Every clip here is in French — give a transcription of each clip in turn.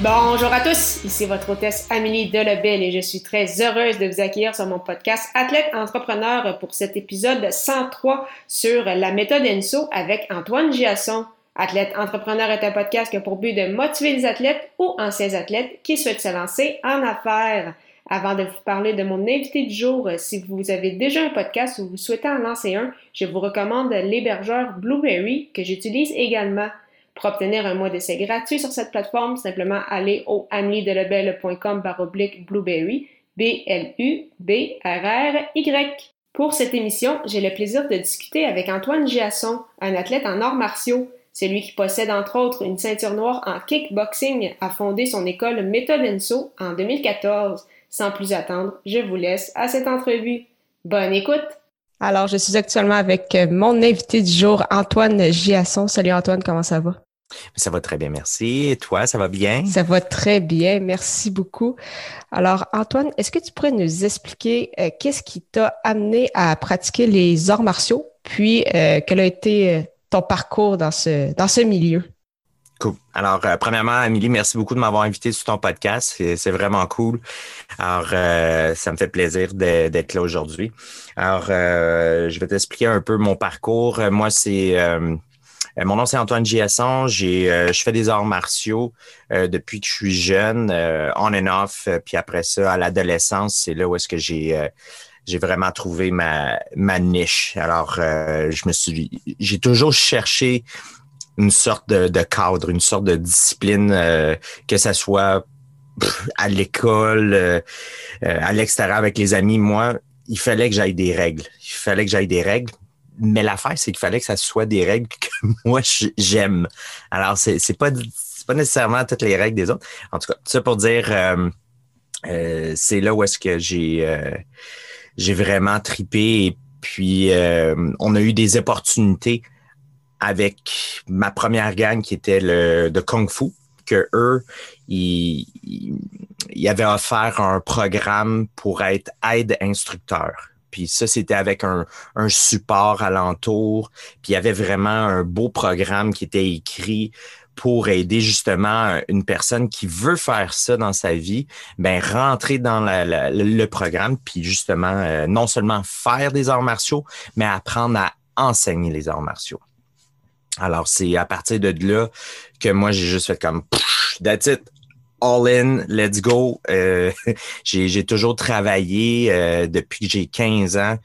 Bonjour à tous, ici votre hôtesse Amélie Delebel et je suis très heureuse de vous accueillir sur mon podcast Athlète Entrepreneur pour cet épisode 103 sur la méthode ENSO avec Antoine Giasson. Athlète Entrepreneur est un podcast qui a pour but de motiver les athlètes ou anciens athlètes qui souhaitent se lancer en affaires. Avant de vous parler de mon invité du jour, si vous avez déjà un podcast ou vous souhaitez en lancer un, je vous recommande l'hébergeur Blueberry que j'utilise également. Pour obtenir un mois d'essai gratuit sur cette plateforme, simplement aller au ameliedelebel.com baroblique blueberry, B-L-U-B-R-R-Y. Pour cette émission, j'ai le plaisir de discuter avec Antoine Giasson, un athlète en arts martiaux. Celui qui possède entre autres une ceinture noire en kickboxing a fondé son école Méthode Enso en 2014. Sans plus attendre, je vous laisse à cette entrevue. Bonne écoute! Alors, je suis actuellement avec mon invité du jour, Antoine Giasson. Salut Antoine, comment ça va? Ça va très bien, merci. Et toi, ça va bien? Ça va très bien, merci beaucoup. Alors, Antoine, est-ce que tu pourrais nous expliquer euh, qu'est-ce qui t'a amené à pratiquer les arts martiaux, puis euh, quel a été euh, ton parcours dans ce, dans ce milieu? Cool. Alors, premièrement, Amélie, merci beaucoup de m'avoir invité sur ton podcast. C'est vraiment cool. Alors, ça me fait plaisir d'être là aujourd'hui. Alors, je vais t'expliquer un peu mon parcours. Moi, c'est euh, mon nom, c'est Antoine Giasson. J'ai, euh, je fais des arts martiaux euh, depuis que je suis jeune, on and off. puis après ça, à l'adolescence, c'est là où est-ce que j'ai vraiment trouvé ma, niche. Alors, je me suis, j'ai toujours cherché une sorte de, de, cadre, une sorte de discipline, que ça soit à l'école, à l'extérieur avec les amis. Moi, il fallait que j'aille des règles. Il fallait que j'aille des règles mais l'affaire, c'est qu'il fallait que ça soit des règles que moi j'aime. Alors, c'est, c'est pas nécessairement toutes les règles des autres. En tout cas, ça pour dire euh, euh, c'est là où est-ce que j'ai euh, vraiment tripé et puis on a eu des opportunités avec ma première gang qui était le de Kung Fu que eux ils, ils avaient offert un programme pour être aide instructeur. Puis ça, c'était avec un, un, support alentour. Puis il y avait vraiment un beau programme qui était écrit pour aider justement une personne qui veut faire ça dans sa vie, ben rentrer dans le programme, puis justement euh, non seulement faire des arts martiaux, mais apprendre à enseigner les arts martiaux. Alors c'est à partir de là que moi j'ai juste fait comme that's it, all in, let's go. Euh, j'ai toujours travaillé euh, depuis que j'ai 15 ans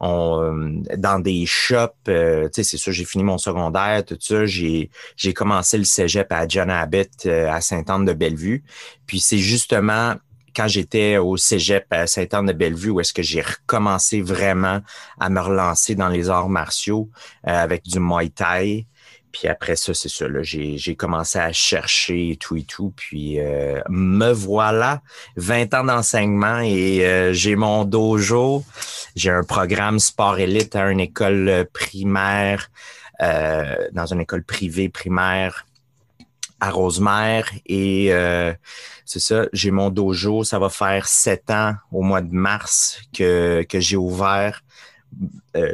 on, dans des shops. Euh, c'est sûr, j'ai fini mon secondaire, tout ça. J'ai commencé le cégep à John Abbott à Sainte-Anne-de-Bellevue. Puis c'est justement quand j'étais au cégep à Sainte-Anne-de-Bellevue où est-ce que j'ai recommencé vraiment à me relancer dans les arts martiaux avec du Muay Thai. Puis après ça, c'est ça, j'ai, commencé à chercher tout et tout. Puis euh, me voilà, 20 ans d'enseignement et euh, j'ai mon dojo. J'ai un programme sport élite à une école primaire, euh, dans une école privée primaire à Rosemère. Et c'est ça, j'ai mon dojo. Ça va faire sept ans au mois de mars que, j'ai ouvert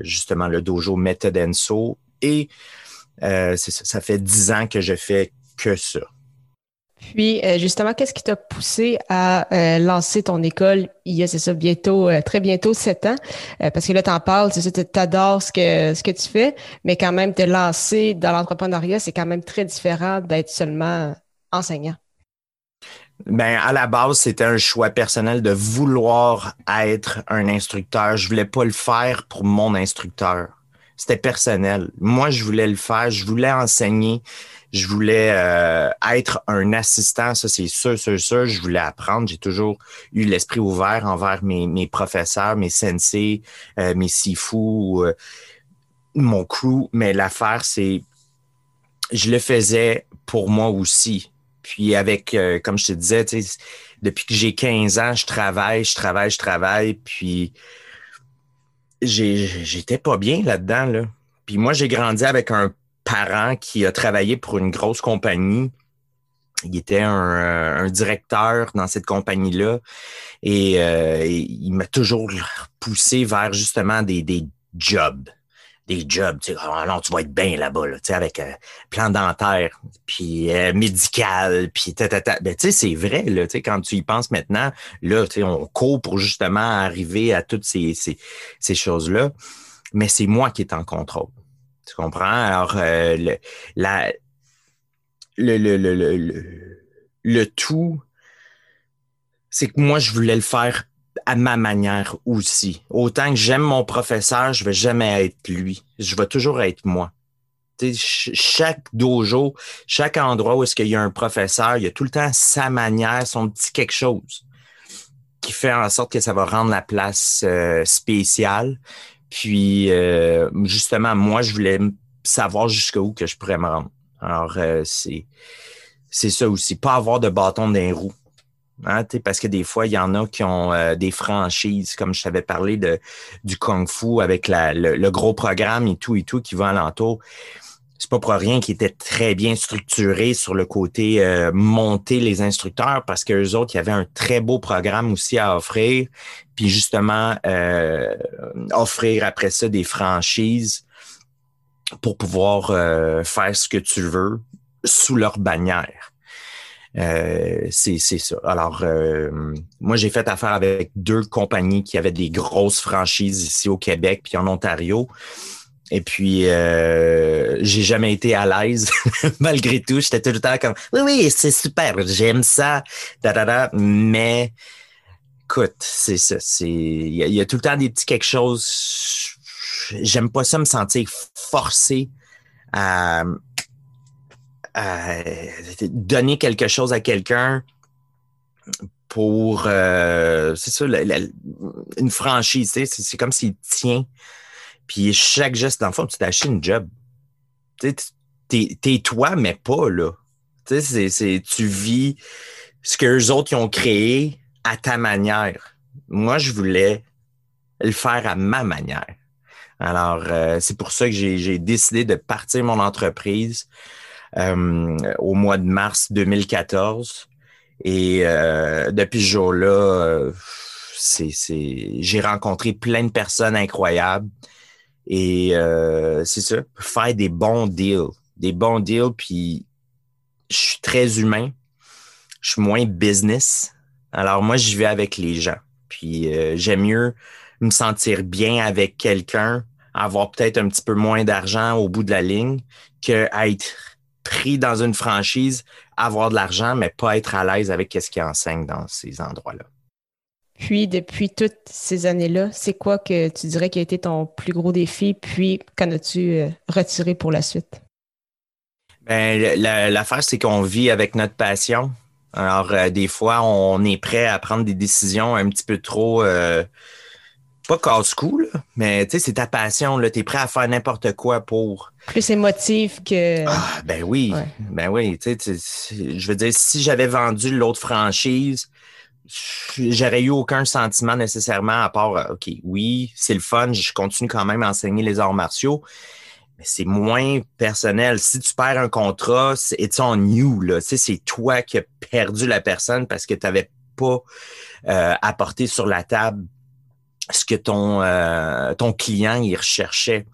justement le dojo Method Et euh, ça, fait dix ans que je fais que ça. Puis, euh, justement, qu'est-ce qui t'a poussé à euh, lancer ton école il y a, c'est ça, bientôt, très bientôt, sept ans? parce que là, tu en parles, c'est ça, tu adores ce que, ce que tu fais, mais quand même, te lancer dans l'entrepreneuriat, c'est quand même très différent d'être seulement enseignant. Ben, à la base, c'était un choix personnel de vouloir être un instructeur. Je voulais pas le faire pour mon instructeur c'était personnel. Moi, je voulais le faire, je voulais enseigner, je voulais euh, être un assistant, ça c'est sûr, sûr, sûr. Je voulais apprendre. J'ai toujours eu l'esprit ouvert envers mes, mes professeurs, mes sensei, euh, mes sifu, euh, mon crew. Mais l'affaire, c'est je le faisais pour moi aussi. Puis avec, comme je te disais, depuis que j'ai 15 ans, je travaille, je travaille, je travaille, puis j'étais pas bien là-dedans. Là. Puis moi, j'ai grandi avec un parent qui a travaillé pour une grosse compagnie. Il était un, euh, directeur dans cette compagnie-là et, euh, il m'a toujours poussé vers justement des, des jobs des jobs, tu sais, oh non, tu vas être bien là-bas, là, tu sais, avec euh, plan dentaire, puis euh, médical, puis ta, ta. Ben, tu sais, c'est vrai, là, tu sais, quand tu y penses maintenant, là, tu sais, on court pour justement arriver à toutes ces, ces, ces choses-là, mais c'est moi qui est en contrôle. Tu comprends? Alors, euh, le, la, le, le, le, le, le tout, c'est que moi, je voulais le faire à ma manière aussi. Autant que j'aime mon professeur, je vais jamais être lui. Je vais toujours être moi. chaque dojo, chaque endroit où est-ce qu'il y a un professeur, il y a tout le temps sa manière, son petit quelque chose qui fait en sorte que ça va rendre la place euh, spéciale. Puis euh, justement, moi, je voulais savoir jusqu'où que je pourrais me rendre. Alors, euh, c'est c'est ça aussi. Pas avoir de bâton d'un roue. Hein, parce que des fois, il y en a qui ont euh, des franchises, comme je t'avais parlé de, du Kung Fu avec la, le, gros programme et tout et tout qui va alentour. C'est pas pour rien qui était très bien structuré sur le côté euh, monter les instructeurs parce qu'eux autres, il y avait un très beau programme aussi à offrir. Puis justement, euh, offrir après ça des franchises pour pouvoir faire ce que tu veux sous leur bannière. Euh, c'est ça. Alors, euh, moi, j'ai fait affaire avec deux compagnies qui avaient des grosses franchises ici au Québec puis en Ontario. Et puis, euh, j'ai jamais été à l'aise, malgré tout. J'étais tout le temps comme, oui, oui, c'est super, j'aime ça, da, mais écoute, c'est ça. Il y, y, a tout le temps des petits quelque chose. J'aime pas ça me sentir forcé à, donner quelque chose à quelqu'un pour, euh, c'est ça, une franchise, c'est comme s'il tient. Puis chaque geste, dans le fond, tu acheté une job. Tu es toi, mais pas, là. Tu sais, tu vis ce que les autres ont créé à ta manière. Moi, je voulais le faire à ma manière. Alors, euh, c'est pour ça que j'ai décidé de partir mon entreprise. Euh, au mois de mars 2014. Et euh, depuis ce jour-là, euh, j'ai rencontré plein de personnes incroyables. Et c'est ça, faire des bons deals. Des bons deals, puis je suis très humain. Je suis moins business. Alors moi, je vais avec les gens. Puis j'aime mieux me sentir bien avec quelqu'un, avoir peut-être un petit peu moins d'argent au bout de la ligne, que être pris dans une franchise, avoir de l'argent, mais pas être à l'aise avec ce qu'ils enseignent dans ces endroits-là. Puis, depuis toutes ces années-là, c'est quoi que tu dirais qui a été ton plus gros défi? Puis, qu'en as-tu euh, retiré pour la suite? Ben, l'affaire, c'est qu'on vit avec notre passion. Alors, euh, des fois, on est prêt à prendre des décisions un petit peu trop euh, pas casse-cou, mais tu sais, c'est ta passion, tu es prêt à faire n'importe quoi pour. Plus émotif que. Ah, ben oui, ben oui. Tu sais, je veux dire, si j'avais vendu l'autre franchise, j'aurais eu aucun sentiment nécessairement à part, euh, OK, oui, c'est le fun, je continue quand même à enseigner les arts martiaux, mais c'est moins personnel. Si tu perds un contrat, it's on you, là. Tu sais, c'est toi qui as perdu la personne parce que tu n'avais pas euh, apporté sur la table ce que ton euh, ton client il recherchait.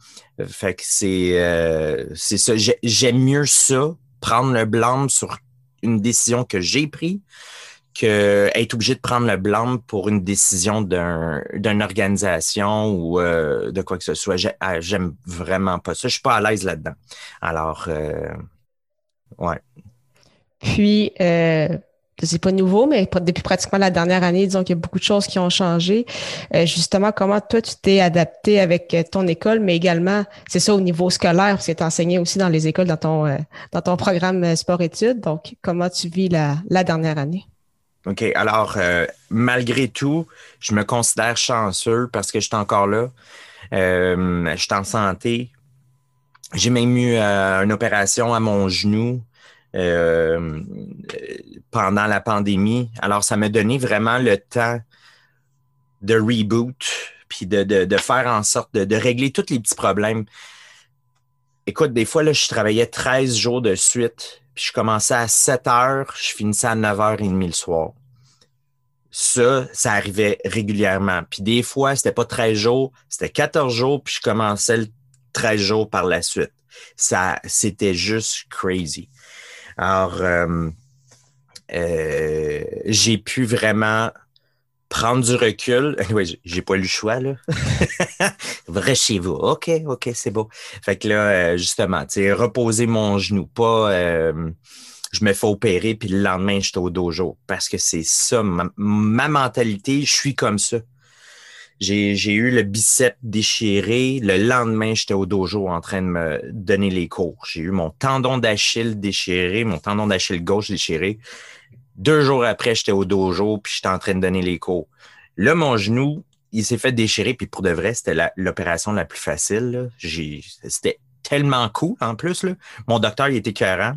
Fait que c'est euh, c'est ça. J'aime mieux ça, prendre le blâme sur une décision que j'ai prise que être obligé de prendre le blâme pour une décision d'un d'une organisation ou euh, de quoi que ce soit. Ah, j'aime vraiment pas ça. Je suis pas à l'aise là-dedans. Alors, ouais. Puis, c'est pas nouveau, mais depuis pratiquement la dernière année, disons qu'il y a beaucoup de choses qui ont changé. Euh, justement, comment toi, tu t'es adapté avec euh, ton école, mais également, c'est ça au niveau scolaire, parce que tu enseigné aussi dans les écoles dans ton, euh, dans ton programme sport-études. Donc, comment tu vis la, la dernière année? OK. Alors, malgré tout, je me considère chanceux parce que je suis encore là. je suis en santé. j'ai même eu une opération à mon genou euh, pendant la pandémie. Alors, ça m'a donné vraiment le temps de reboot, puis de, de, faire en sorte de, de, régler tous les petits problèmes. Écoute, des fois, là, je travaillais 13 jours de suite, puis je commençais à 7 heures, je finissais à 9h30 le soir. Ça, ça arrivait régulièrement. Puis des fois, c'était pas 13 jours, c'était 14 jours, puis je commençais le 13 jours par la suite. Ça, c'était juste crazy. Alors, euh, euh, j'ai pu vraiment prendre du recul. Oui, j'ai pas eu le choix, là. Chez vous. OK, OK, c'est beau. Fait que là, euh, justement, tu sais, reposer mon genou, pas je me fais opérer, puis le lendemain, je suis au dojo. Parce que c'est ça, ma mentalité, je suis comme ça. J'ai eu le bicep déchiré. Le lendemain, j'étais au dojo en train de me donner les cours. J'ai eu mon tendon d'Achille déchiré, mon tendon d'Achille gauche déchiré. Deux jours après, j'étais au dojo, puis j'étais en train de donner les cours. Là, mon genou, il s'est fait déchirer, puis pour de vrai, c'était l'opération la, plus facile. C'était tellement cool en plus. Là. Mon docteur, il était cohérent.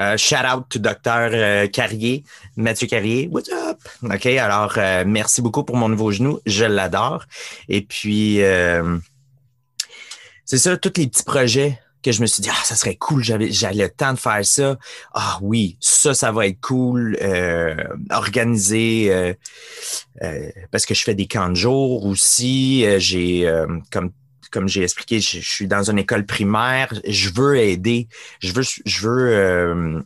Euh, shout out to docteur euh, Carrier, Mathieu Carrier. What's up? OK, alors euh, merci beaucoup pour mon nouveau genou. Je l'adore. Et puis, c'est ça, tous les petits projets que je me suis dit, ah, ça serait cool, j'avais, j'avais le temps de faire ça. Ah oui, ça, ça va être cool. organiser, parce que je fais des camps de jour aussi. j'ai, comme comme j'ai expliqué, je, suis dans une école primaire. Je veux aider. Je veux, je veux, euh,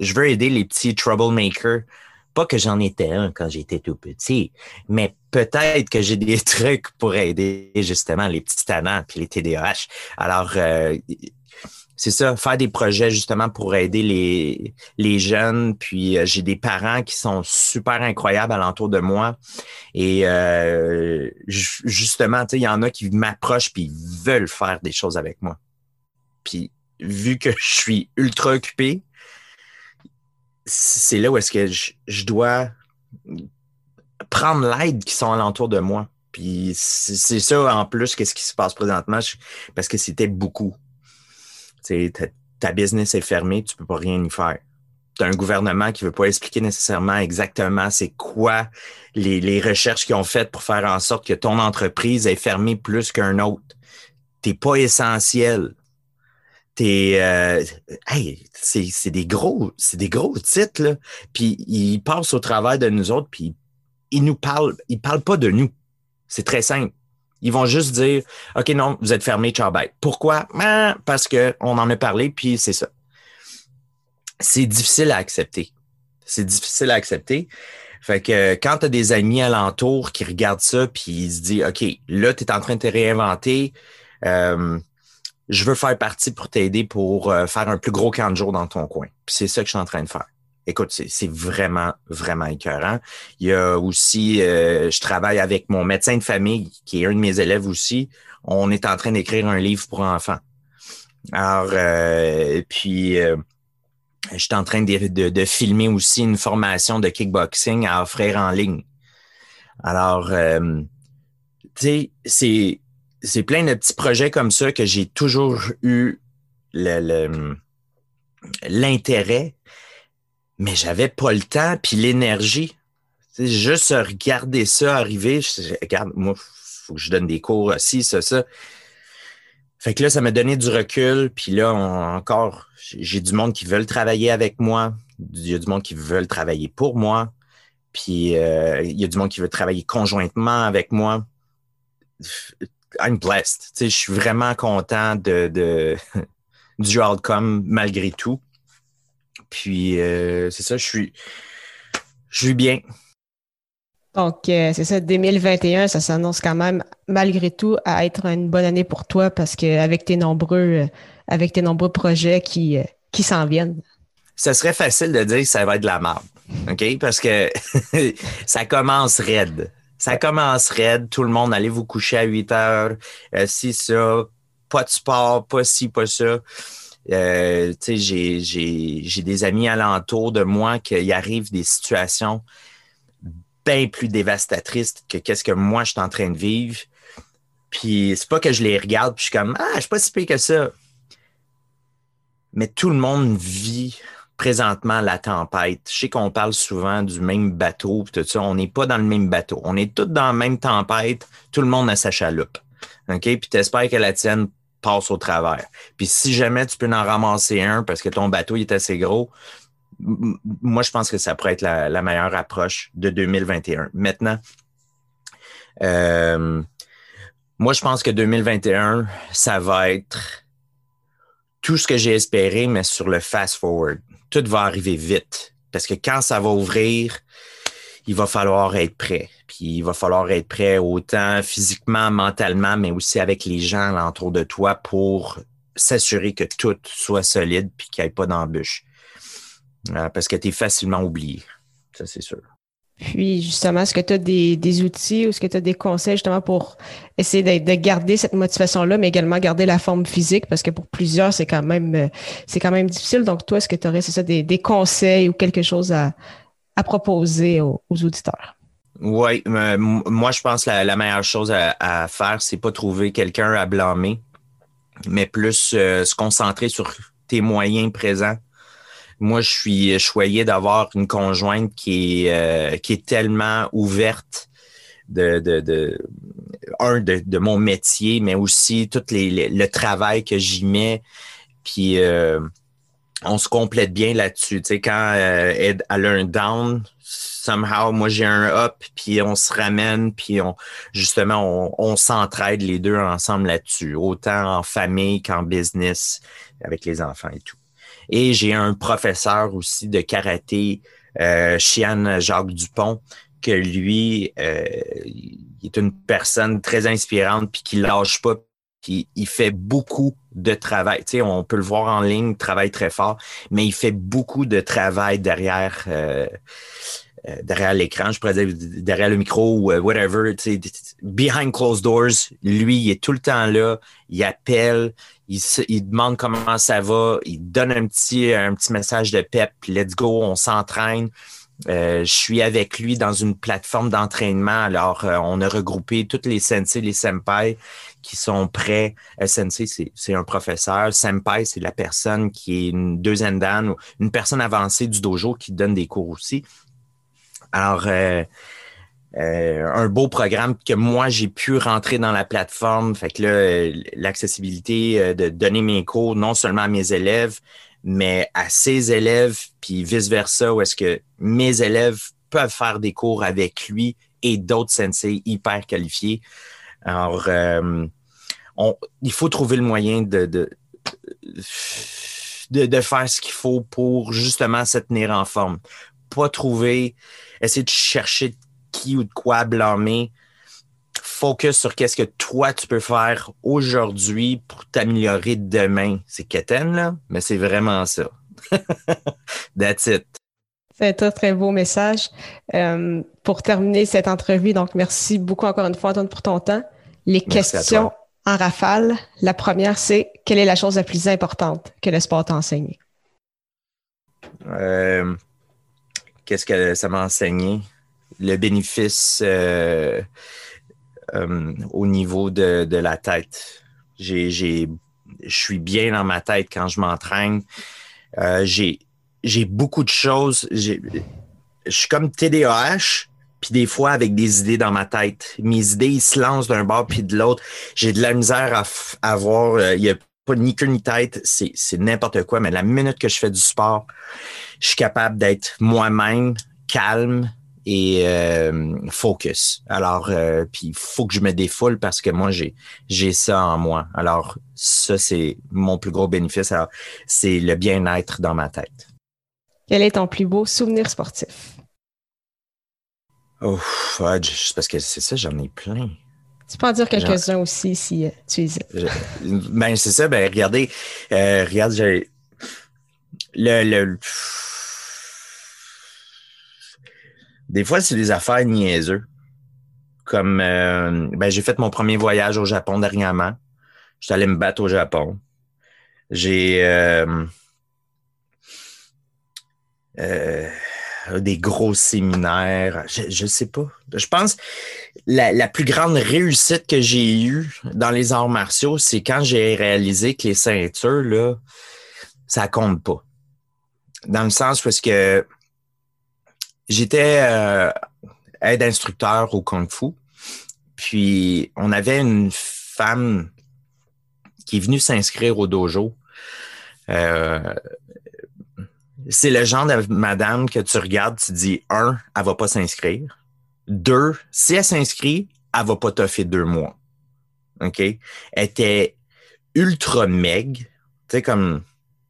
je veux aider les petits troublemakers. Pas que j'en étais un quand j'étais tout petit, mais peut-être que j'ai des trucs pour aider justement les petits tannants puis les TDAH. Alors, euh, c'est ça, faire des projets justement pour aider les, les jeunes. Puis euh, j'ai des parents qui sont super incroyables alentour de moi. Et euh, justement, il y en a qui m'approchent puis veulent faire des choses avec moi. Puis vu que je suis ultra occupé, c'est là où est-ce que je, dois prendre l'aide qui sont alentour de moi. Puis c'est ça en plus qu'est-ce qui se passe présentement, parce que c'était beaucoup ta, business est fermée, tu peux pas rien y faire. Tu as un gouvernement qui veut pas expliquer nécessairement exactement c'est quoi les, recherches qu'ils ont faites pour faire en sorte que ton entreprise est fermée plus qu'un autre. T'es pas essentiel. T'es, euh, hey, c'est des gros, c'est des gros titres là. Puis ils passent au travail de nous autres, puis ils nous parlent, ils parlent pas de nous. C'est très simple. Ils vont juste dire OK, non, vous êtes fermé, ciao, bye. Pourquoi? Ben, parce qu'on en a parlé, puis c'est ça. C'est difficile à accepter. C'est difficile à accepter. Fait que quand tu as des amis alentour qui regardent ça, puis ils se disent OK, là, tu es en train de te réinventer. Euh, je veux faire partie pour t'aider pour euh, faire un plus gros camp de jour dans ton coin. C'est ça que je suis en train de faire écoute, c'est vraiment, vraiment écœurant. Il y a aussi, euh, je travaille avec mon médecin de famille, qui est un de mes élèves aussi. On est en train d'écrire un livre pour enfants. Alors, euh, puis, euh, je suis en train de, filmer aussi une formation de kickboxing à offrir en ligne. Alors, tu sais, c'est plein de petits projets comme ça que j'ai toujours eu l'intérêt mais j'avais pas le temps puis l'énergie. Juste regarder ça arriver, je, regarde, moi, faut que je donne des cours aussi, ça, ça. Fait que là, ça m'a donné du recul, puis là, encore, j'ai du monde qui veulent travailler avec moi, il y a du monde qui veulent travailler pour moi, puis euh, il y a du monde qui veut travailler conjointement avec moi. I'm blessed. je suis vraiment content de, de du outcome malgré tout. Puis euh, c'est ça, je suis, je suis bien. Donc, euh, c'est ça, 2021, ça s'annonce quand même, malgré tout, à être une bonne année pour toi parce qu'avec tes nombreux, euh, avec tes nombreux projets qui, qui s'en viennent. Ce serait facile de dire que ça va être de la merde. OK? Parce que ça commence raide. Ça commence raide. Tout le monde, allez vous coucher à 8 heures. si ça, pas de sport, pas ci, pas ça. Euh, j'ai, j'ai, des amis alentour de moi qui arrivent des situations bien plus dévastatrices que qu'est-ce que moi je suis en train de vivre. Puis c'est pas que je les regarde puis je suis comme Ah, je suis pas si pire que ça. mais tout le monde vit présentement la tempête. Je sais qu'on parle souvent du même bateau, tout ça. On n'est pas dans le même bateau. On est tous dans la même tempête. Tout le monde a sa chaloupe. OK? Puis t'espères que la tienne passe au travers. Puis si jamais tu peux en ramasser un parce que ton bateau est assez gros, moi, je pense que ça pourrait être la, meilleure approche de 2021. Maintenant, euh, moi, je pense que 2021, ça va être tout ce que j'ai espéré, mais sur le fast-forward. Tout va arriver vite. Parce que quand ça va ouvrir, il va falloir être prêt. Puis il va falloir être prêt autant physiquement, mentalement, mais aussi avec les gens autour de toi pour s'assurer que tout soit solide puis qu'il n'y ait pas d'embûches. Euh, parce que tu es facilement oublié. Ça, c'est sûr. Puis justement, est-ce que tu as des, outils ou est-ce que tu as des conseils justement pour essayer de, garder cette motivation-là, mais également garder la forme physique? Parce que pour plusieurs, c'est quand même euh, c'est quand même difficile. Donc, toi, est-ce que tu aurais ça, des, conseils ou quelque chose à, proposer aux, auditeurs? Oui, moi, je pense que la, meilleure chose à, faire, c'est pas trouver quelqu'un à blâmer, mais plus euh, se concentrer sur tes moyens présents moi, je suis choyé d'avoir une conjointe qui est, euh, qui est tellement ouverte de, de, de un, de, de, mon métier, mais aussi tout les, le travail que j'y mets. Puis euh, on se complète bien là-dessus. Tu sais, quand euh, elle, a un down, somehow, moi j'ai un up, puis on se ramène, puis on justement, on, on s'entraide les deux ensemble là-dessus, autant en famille qu'en business, avec les enfants et tout. Et j'ai un professeur aussi de karaté, euh, Jacques Dupont, que lui, euh, il est une personne très inspirante puis qui lâche pas. Puis il fait beaucoup de travail. Tu sais, on peut le voir en ligne, il travaille très fort, mais il fait beaucoup de travail derrière. Euh, derrière l'écran, je pourrais dire derrière le micro ou whatever, behind closed doors, lui, il est tout le temps là, il appelle, il, demande comment ça va, il donne un petit, un petit message de pep, let's go, on s'entraîne. Euh, je suis avec lui dans une plateforme d'entraînement. Alors, euh, on a regroupé toutes les sensei, les senpai qui sont prêts. Euh, sensei, c'est un professeur. Senpai, c'est la personne qui est une deuxième dan une personne avancée du dojo qui donne des cours aussi. Alors, euh, un beau programme que moi j'ai pu rentrer dans la plateforme. Fait que là, l'accessibilité euh, de donner mes cours non seulement à mes élèves, mais à ses élèves, puis vice-versa, où est-ce que mes élèves peuvent faire des cours avec lui et d'autres sensei hyper qualifiés. Alors, euh, il faut trouver le moyen de faire ce qu'il faut pour justement se tenir en forme. Pas trouver, essayer de chercher qui ou de quoi blâmer. Focus sur qu'est-ce que toi tu peux faire aujourd'hui pour t'améliorer demain. C'est quétaine, là, mais c'est vraiment ça. That's it. C'est un très beau message. Euh, pour terminer cette entrevue, donc merci beaucoup encore une fois, Antoine, pour ton temps. Les questions en rafale. La première, c'est quelle est la chose la plus importante que le sport t'a enseigné? Euh, qu'est-ce que ça m'a enseigné? le bénéfice euh, euh, au niveau de, de la tête. Je suis bien dans ma tête quand je m'entraîne. Euh, j'ai, beaucoup de choses. Je suis comme TDAH, puis des fois avec des idées dans ma tête. Mes idées, ils se lancent d'un bord puis de l'autre. J'ai de la misère à, avoir. Il n'y a pas ni queue ni tête. C'est, c'est n'importe quoi. Mais la minute que je fais du sport, je suis capable d'être moi-même, calme, et euh, focus. Alors, euh, puis il faut que je me défoule parce que moi, j'ai, j'ai ça en moi. Alors, ça, c'est mon plus gros bénéfice. Alors, c'est le bien-être dans ma tête. Quel est ton plus beau souvenir sportif? Oh, parce que c'est ça, j'en ai plein. Tu peux en dire quelques-uns aussi si euh, tu es. Ben, c'est ça. Ben, regardez, regarde, j'ai. Le, le Des fois, c'est des affaires niaiseux. Comme euh, ben, j'ai fait mon premier voyage au Japon dernièrement. Je suis allé me battre au Japon. J'ai euh, euh, des gros séminaires. Je, ne sais pas. Je pense la, la plus grande réussite que j'ai eue dans les arts martiaux, c'est quand j'ai réalisé que les ceintures, là, ça compte pas. Dans le sens parce que j'étais euh, aide instructeur au Kung Fu. Puis on avait une femme qui est venue s'inscrire au dojo. Euh, c'est le genre de madame que tu regardes, tu dis un, elle va pas s'inscrire. Deux, si elle s'inscrit, elle va pas t'offrir deux mois. OK? Elle était ultra meg. Tu sais, comme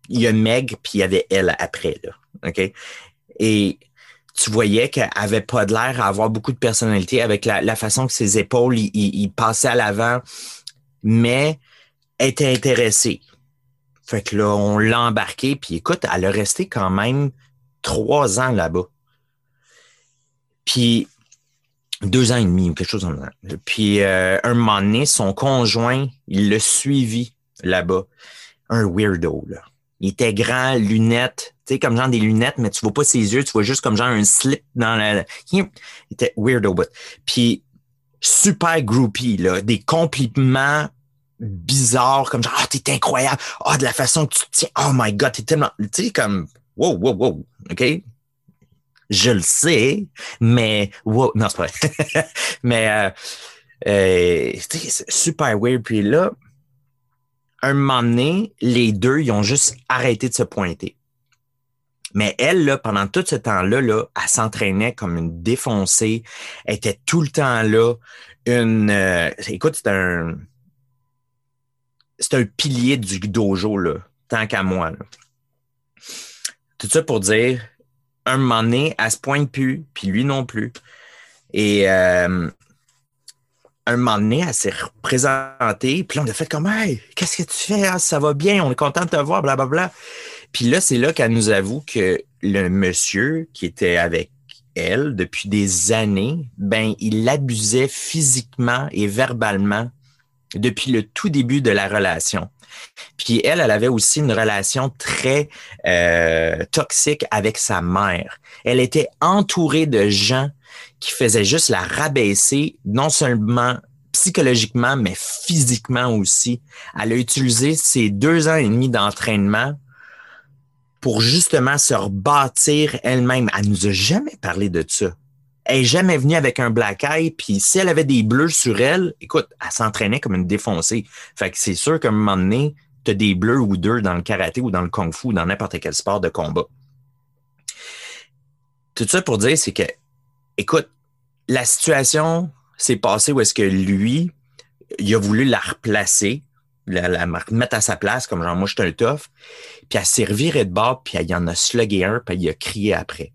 il y a Meg, puis il y avait elle après. Là. OK? Et tu voyais qu'elle avait pas de l'air à avoir beaucoup de personnalité avec la, façon que ses épaules, il, passaient à l'avant, mais elle était intéressée. Fait que là, on l'a embarqué, puis écoute, elle a resté quand même trois ans là-bas. Puis deux ans et demi ou quelque chose comme ça. Puis euh, un moment donné, son conjoint, il l'a suivi là-bas. Un weirdo, là. Il était grand, lunettes, tu sais, comme genre des lunettes, mais tu vois pas ses yeux, tu vois juste comme genre un slip dans la. Il était weirdo, but. Puis super groupie, là, des compliments bizarres, comme genre, ah, t'es incroyable, ah, de la façon que tu te tiens, oh my god, t'es tellement, tu sais, comme, wow, wow, wow, OK? Je le sais, mais, wow, non, c'est pas vrai. mais, euh, euh, super weird. Puis là, un moment donné, les deux, ils ont juste arrêté de se pointer. Mais elle, là, pendant tout ce temps-là, là, elle s'entraînait comme une défoncée. Elle était tout le temps là. Une, euh, écoute, c'est un, c'est un pilier du dojo, là, tant qu'à moi. Tout ça pour dire, un moment donné, elle se pointe plus, puis lui non plus. Et euh, un moment donné, elle s'est représentée, puis là, on a fait comme Hey, qu'est-ce que tu fais? Ah, ça va bien, on est content de te voir, blablabla. Puis là, c'est là qu'elle nous avoue que le monsieur qui était avec elle depuis des années, ben, il l'abusait physiquement et verbalement depuis le tout début de la relation. Puis elle, elle avait aussi une relation très euh, toxique avec sa mère. Elle était entourée de gens qui faisait juste la rabaisser, non seulement psychologiquement, mais physiquement aussi. Elle a utilisé ses deux ans et demi d'entraînement pour justement se rebâtir elle-même. Elle nous a jamais parlé de ça. Elle est jamais venue avec un black eye, puis si elle avait des bleus sur elle, écoute, elle s'entraînait comme une défoncée. Fait que c'est sûr qu'à un moment donné, tu as des bleus ou deux dans le karaté ou dans le kung fu, ou dans n'importe quel sport de combat. Tout ça pour dire, c'est que écoute, la situation s'est passée où est-ce que lui, il a voulu la replacer, la, mettre à sa place, comme genre, moi, je suis un tough, puis elle s'est revirée de bord, puis il y en a slugué un, puis il a crié après.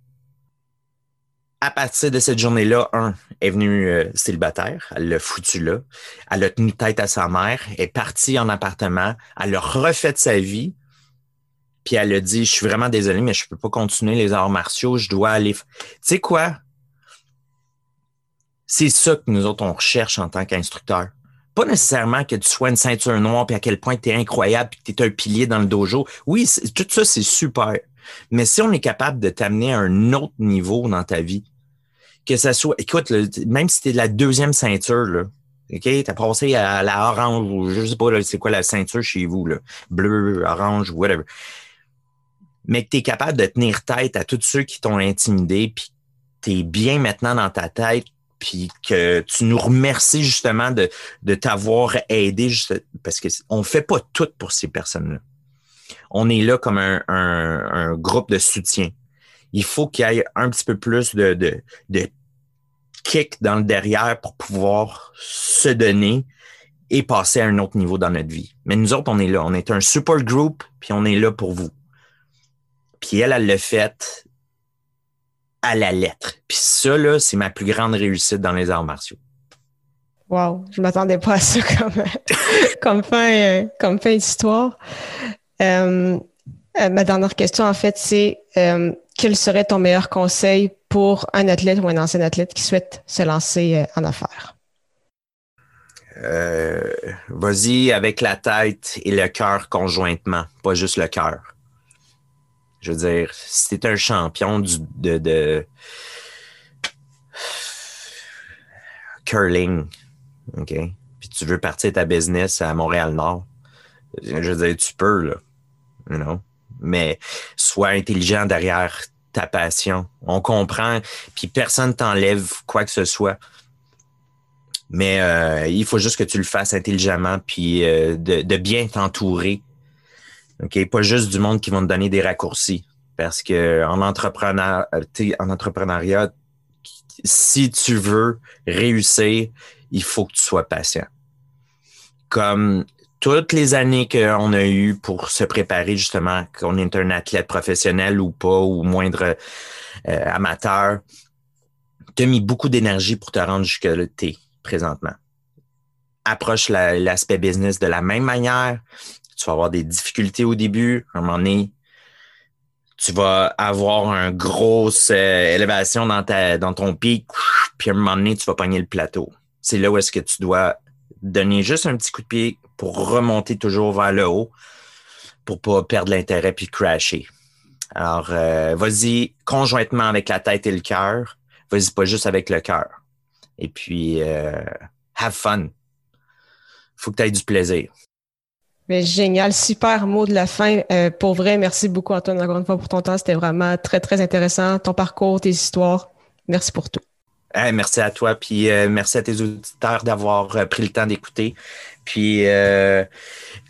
À partir de cette journée-là, un est venu euh, célibataire, elle l'a foutu là, elle a tenu tête à sa mère, est partie en appartement, elle a refait sa vie, puis elle a dit, je suis vraiment désolé, mais je peux pas continuer les arts martiaux, je dois aller... Tu sais quoi? C'est ça que nous autres, on recherche en tant qu'instructeur. Pas nécessairement que tu sois une ceinture noire, puis à quel point tu es incroyable, puis que tu es un pilier dans le dojo. Oui, tout ça, c'est super. Mais si on est capable de t'amener à un autre niveau dans ta vie, que ça soit, écoute, même si tu es de la deuxième ceinture, là, OK? Tu as passé à la orange, ou je sais pas c'est quoi la ceinture chez vous, là, bleu, orange, whatever. Mais que tu es capable de tenir tête à tous ceux qui t'ont intimidé, puis tu es bien maintenant dans ta tête, puis que tu nous remercies justement de, de t'avoir aidé, juste, parce qu'on ne fait pas tout pour ces personnes-là. On est là comme un, un, groupe de soutien. Il faut qu'il y ait un petit peu plus de, de, kick dans le derrière pour pouvoir se donner et passer à un autre niveau dans notre vie. Mais nous autres, on est là. On est un super group, puis on est là pour vous. Puis elle, elle l'a fait à la lettre. Puis ça, là, c'est ma plus grande réussite dans les arts martiaux. Wow, je m'attendais pas à ça comme, euh, fin d'histoire. Euh, euh, ma dernière question, en fait, c'est quel serait ton meilleur conseil pour un athlète ou un ancien athlète qui souhaite se lancer en affaires? Vas-y avec la tête et le cœur conjointement, pas juste le cœur. Je veux dire, si tu un champion de, curling, OK? Puis tu veux partir ta business à Montréal-Nord, je veux dire, tu peux, là. You? Mais sois intelligent derrière ta passion. On comprend, puis personne t'enlève quoi que ce soit. Mais euh, il faut juste que tu le fasses intelligemment, puis euh, de, bien t'entourer. OK? Pas juste du monde qui vont te donner des raccourcis. Parce que en, entrepreneur, en entrepreneuriat, si tu veux réussir, il faut que tu sois patient. Comme toutes les années qu'on a eues pour se préparer justement, qu'on est un athlète professionnel ou pas, ou moindre euh, amateur, tu as mis beaucoup d'énergie pour te rendre jusque là tu présentement. Approche l'aspect business de la même manière. Tu vas avoir des difficultés au début. À un moment donné, tu vas avoir une grosse euh, élévation dans, ta, dans ton pic, puis à un moment donné, tu vas pogner le plateau. C'est là où est-ce que tu dois donner juste un petit coup de pied pour remonter toujours vers le haut pour pas perdre l'intérêt puis crasher. Alors, euh, vas-y conjointement avec la tête et le cœur. Vas-y pas juste avec le cœur. Et puis, euh, have fun. Faut que tu aies du plaisir. Mais génial, super mot de la fin. Euh, pour vrai, merci beaucoup Antoine encore une fois pour ton temps. C'était vraiment très, très intéressant. Ton parcours, tes histoires. Merci pour tout merci à toi, puis merci à tes auditeurs d'avoir pris le temps d'écouter. Puis euh,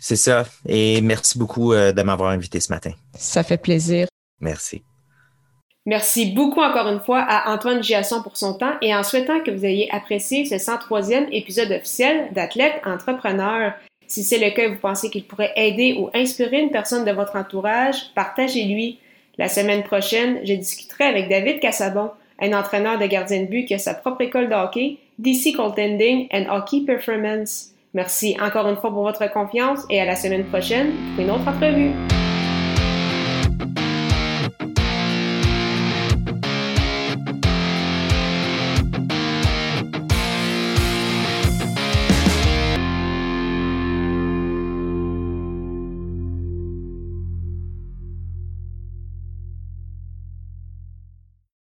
c'est ça. Et merci beaucoup de m'avoir invité ce matin. Ça fait plaisir. Merci. Merci beaucoup encore une fois à Antoine Giasson pour son temps et en souhaitant que vous ayez apprécié ce 103e épisode officiel d'Athlète Entrepreneur. Si c'est le cas, vous pensez qu'il pourrait aider ou inspirer une personne de votre entourage, partagez-lui. La semaine prochaine, je discuterai avec David Cassabon un entraîneur de gardien de but qui a sa propre école de hockey, DC Contending and Hockey Performance. Merci encore une fois pour votre confiance et à la semaine prochaine pour une autre entrevue.